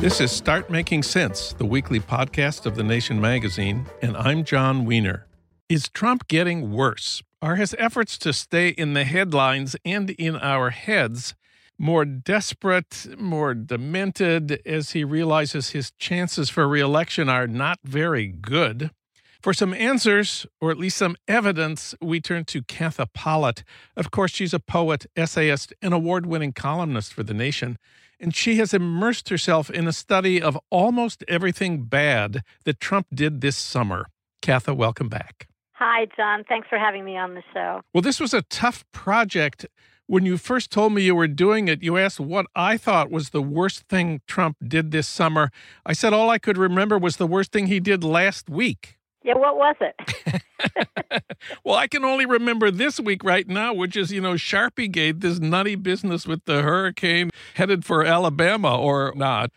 This is Start Making Sense, the weekly podcast of The Nation magazine, and I'm Jon Wiener. Is Trump getting worse? Are his efforts to stay in the headlines and in our heads more desperate, more demented as he realizes his chances for reelection are not very good? For some answers, or at least some evidence, we turn to Katha Pollitt. Of course, she's a poet, essayist, and award winning columnist for The Nation and she has immersed herself in a study of almost everything bad that Trump did this summer. Katha, welcome back. Hi, Jon. Thanks for having me on the show. Well, this was a tough project. When you first told me you were doing it, you asked what I thought was the worst thing Trump did this summer. I said all I could remember was the worst thing he did last week. Yeah, what was it? well, I can only remember this week right now, which is, you know, Sharpie Gate, this nutty business with the hurricane headed for Alabama or not.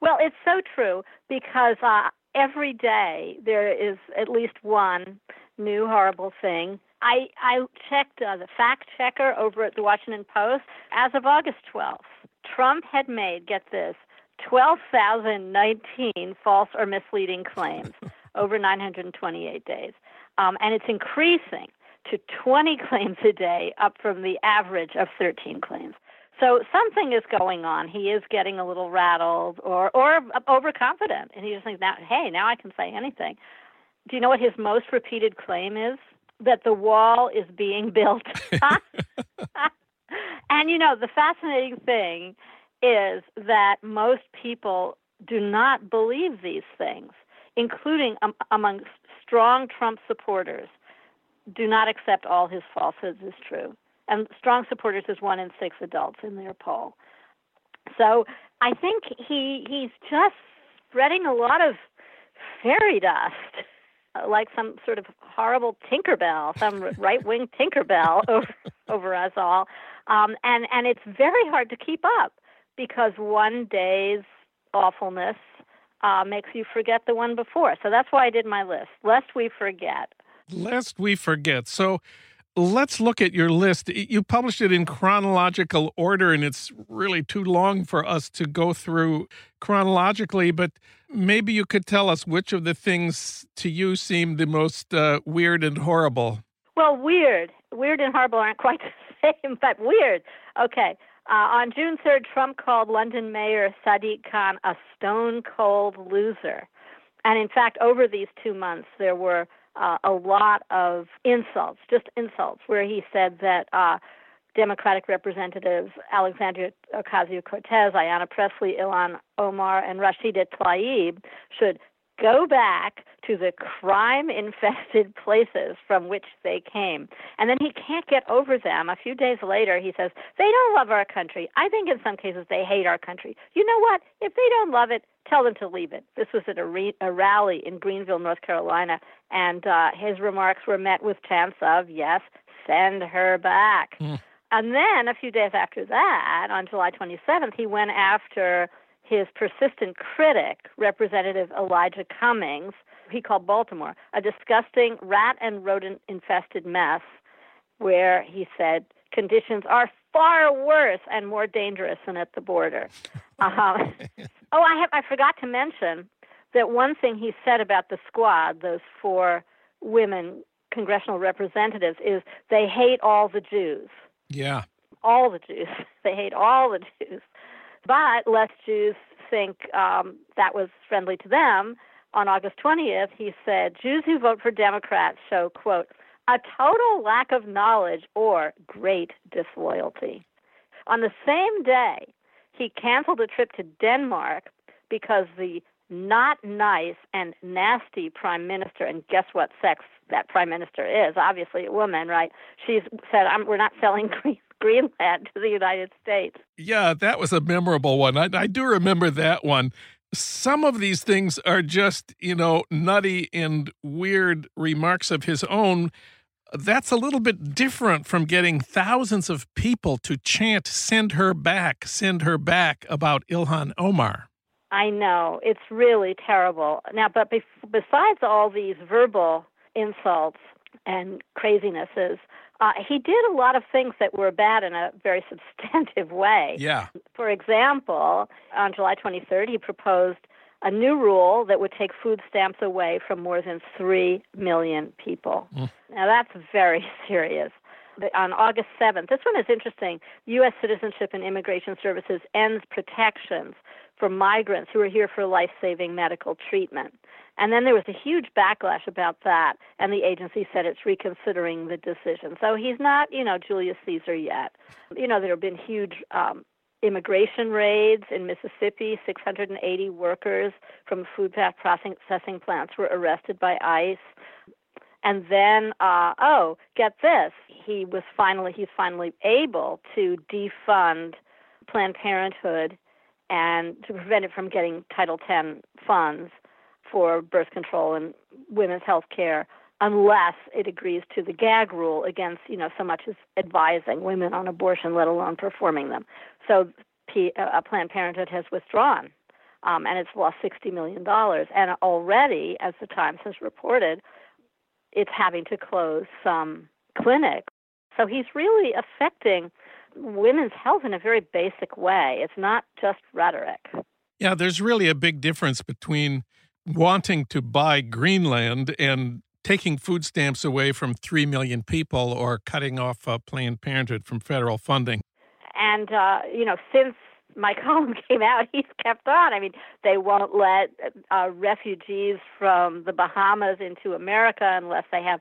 Well, it's so true because uh, every day there is at least one new horrible thing. I, I checked uh, the fact checker over at the Washington Post. As of August 12th, Trump had made, get this, 12,019 false or misleading claims over 928 days. Um, and it's increasing to 20 claims a day, up from the average of 13 claims. So something is going on. He is getting a little rattled or or overconfident, and he just thinks now, hey, now I can say anything. Do you know what his most repeated claim is? That the wall is being built. and you know the fascinating thing is that most people do not believe these things including um, among strong Trump supporters, do not accept all his falsehoods as true. And strong supporters is one in six adults in their poll. So I think he he's just spreading a lot of fairy dust, like some sort of horrible Tinkerbell, some right wing Tinkerbell over over us all. Um, and and it's very hard to keep up because one day's awfulness uh, makes you forget the one before. So that's why I did my list, lest we forget. Lest we forget. So let's look at your list. You published it in chronological order, and it's really too long for us to go through chronologically, but maybe you could tell us which of the things to you seem the most uh, weird and horrible. Well, weird. Weird and horrible aren't quite the same, but weird. Okay. Uh, on June 3rd, Trump called London Mayor Sadiq Khan a stone cold loser. And in fact, over these two months, there were uh, a lot of insults, just insults, where he said that uh, Democratic representatives Alexandria Ocasio Cortez, Ayanna Pressley, Ilhan Omar, and Rashida Tlaib should go back to the crime infested places from which they came. And then he can't get over them. A few days later, he says, They don't love our country. I think in some cases they hate our country. You know what? If they don't love it, tell them to leave it. This was at a, re- a rally in Greenville, North Carolina, and uh, his remarks were met with chants of, Yes, send her back. Mm. And then a few days after that, on July 27th, he went after his persistent critic, Representative Elijah Cummings, he called Baltimore, a disgusting rat and rodent infested mess where he said conditions are far worse and more dangerous than at the border. Um, oh, I have I forgot to mention that one thing he said about the squad, those four women congressional representatives, is they hate all the Jews. Yeah. All the Jews. They hate all the Jews. But less Jews think um, that was friendly to them. On August 20th, he said, Jews who vote for Democrats show, quote, a total lack of knowledge or great disloyalty. On the same day, he canceled a trip to Denmark because the not nice and nasty prime minister. And guess what sex that prime minister is? Obviously a woman, right? She said, "We're not selling green." Greenland to the United States. Yeah, that was a memorable one. I, I do remember that one some of these things are just, you know, nutty and weird remarks of his own. That's a little bit different from getting thousands of people to chant, send her back, send her back about Ilhan Omar. I know. It's really terrible. Now, but besides all these verbal insults and crazinesses, uh, he did a lot of things that were bad in a very substantive way. Yeah. For example, on July 23rd, he proposed a new rule that would take food stamps away from more than 3 million people. Mm. Now, that's very serious. On August 7th, this one is interesting. U.S. Citizenship and Immigration Services ends protections for migrants who are here for life saving medical treatment. And then there was a huge backlash about that, and the agency said it's reconsidering the decision. So he's not, you know, Julius Caesar yet. You know, there have been huge um, immigration raids in Mississippi. 680 workers from food processing plants were arrested by ICE. And then, uh, oh, get this, he was finally he's finally able to defund Planned Parenthood and to prevent it from getting Title X funds for birth control and women's health care unless it agrees to the gag rule against, you know, so much as advising women on abortion, let alone performing them. So P- uh, Planned Parenthood has withdrawn, um, and it's lost $60 million. And already, as the Times has reported, it's having to close some clinics. So he's really affecting women's health in a very basic way. It's not just rhetoric. Yeah, there's really a big difference between wanting to buy Greenland and taking food stamps away from 3 million people or cutting off uh, Planned Parenthood from federal funding. And, uh, you know, since my column came out, he's kept on. I mean, they won't let uh, refugees from the Bahamas into America unless they have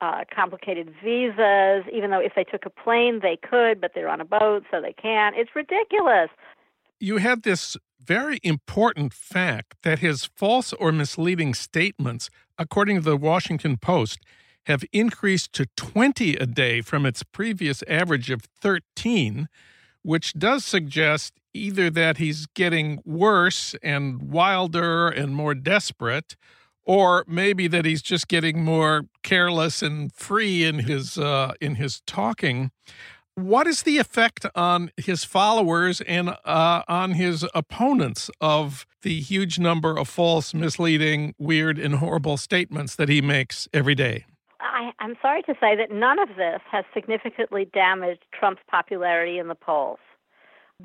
uh, complicated visas, even though if they took a plane, they could, but they're on a boat, so they can't. It's ridiculous. You had this very important fact that his false or misleading statements, according to the Washington Post, have increased to 20 a day from its previous average of 13, which does suggest either that he's getting worse and wilder and more desperate, or maybe that he's just getting more careless and free in his uh, in his talking. What is the effect on his followers and uh, on his opponents of the huge number of false, misleading, weird, and horrible statements that he makes every day? I, I'm sorry to say that none of this has significantly damaged Trump's popularity in the polls.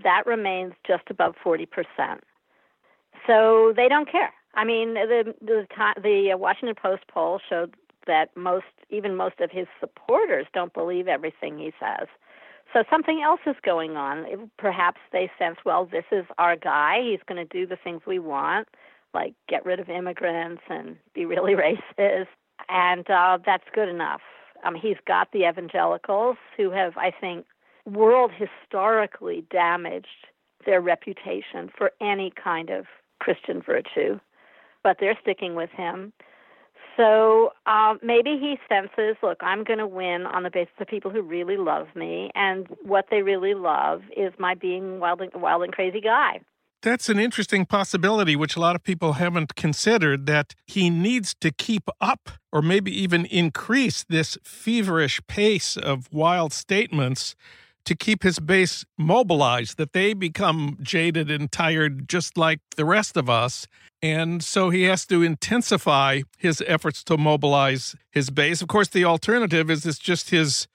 That remains just above 40%. So they don't care. I mean, the the, the Washington Post poll showed that most, even most of his supporters, don't believe everything he says. So something else is going on. Perhaps they sense, well, this is our guy. He's going to do the things we want, like get rid of immigrants and be really racist, and uh, that's good enough. Um, he's got the evangelicals who have, I think, world historically damaged their reputation for any kind of Christian virtue, but they're sticking with him. So uh, maybe he senses, look, I'm going to win on the basis of people who really love me, and what they really love is my being wild and, wild and crazy guy. That's an interesting possibility, which a lot of people haven't considered. That he needs to keep up, or maybe even increase, this feverish pace of wild statements to keep his base mobilized, that they become jaded and tired just like the rest of us. And so he has to intensify his efforts to mobilize his base. Of course, the alternative is it's just his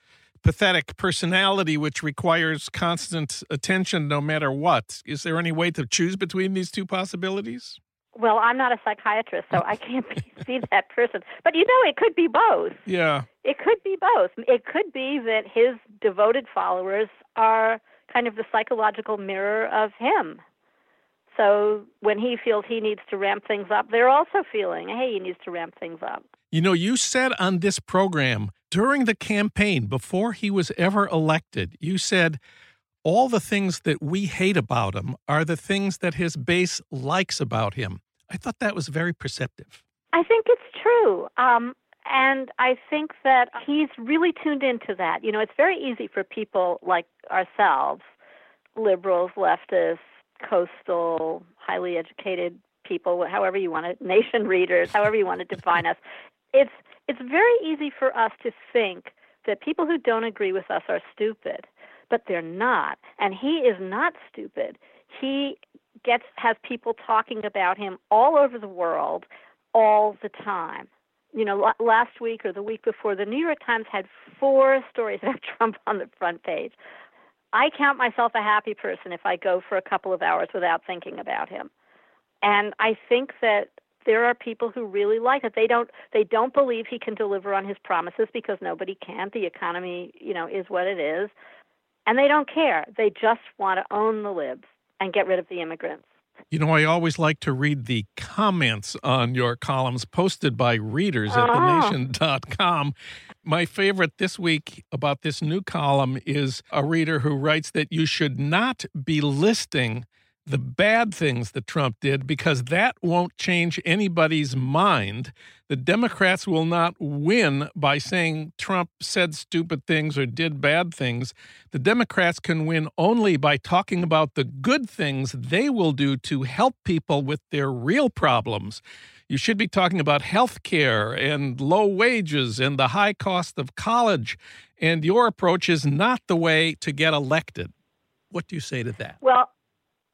pathetic personality, which requires constant attention no matter what. Is there any way to choose between these two possibilities? Well, I'm not a psychiatrist, so I can't be, that person. But you know, it could be both. Yeah. It could be both. It could be that his devoted followers are kind of the psychological mirror of him. So when he feels he needs to ramp things up, they're also feeling, hey, he needs to ramp things up. You know, you said on this program during the campaign, before he was ever elected, you said all the things that we hate about him are the things that his base likes about him. I thought that was very perceptive. I think it's true. Um, and I think that he's really tuned into that. You know, it's very easy for people like ourselves, liberals, leftists, coastal, highly educated people, however you want to, nation readers, however you want to define us. It's it's very easy for us to think that people who don't agree with us are stupid, but they're not. And he is not stupid. He gets has people talking about him all over the world all the time. You know, last week or the week before, the New York Times had four stories about Trump on the front page. I count myself a happy person if I go for a couple of hours without thinking about him. And I think that there are people who really like it. They don't they don't believe he can deliver on his promises because nobody can. The economy, you know, is what it is. And they don't care. They just want to own the libs and get rid of the immigrants. You know, I always like to read the comments on your columns posted by readers at ah. Oh. thenation.com. My favorite this week about this new column is a reader who writes that you should not be listing the bad things that Trump did because that won't change anybody's mind. The Democrats will not win by saying Trump said stupid things or did bad things. The Democrats can win only by talking about the good things they will do to help people with their real problems. You should be talking about health care and low wages and the high cost of college. And your approach is not the way to get elected. What do you say to that? Well,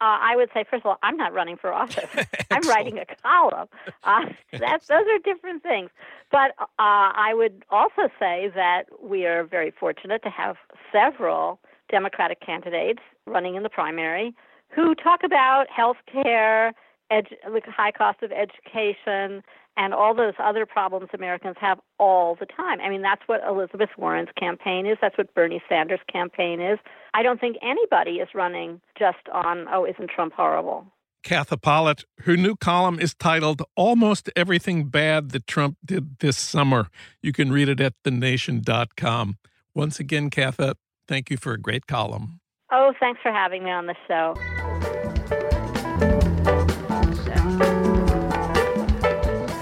uh, I would say, first of all, I'm not running for office. I'm writing a column. Uh, that's those are different things. But uh, I would also say that we are very fortunate to have several Democratic candidates running in the primary who talk about health care, edu- the high cost of education, and all those other problems Americans have all the time. I mean, that's what Elizabeth Warren's campaign is. That's what Bernie Sanders' campaign is. I don't think anybody is running just on, oh, isn't Trump horrible? Katha Pollitt, her new column is titled Almost Everything Bad That Trump Did This Summer. You can read it at thenation.com. Once again, Katha, thank you for a great column. Oh, thanks for having me on the show.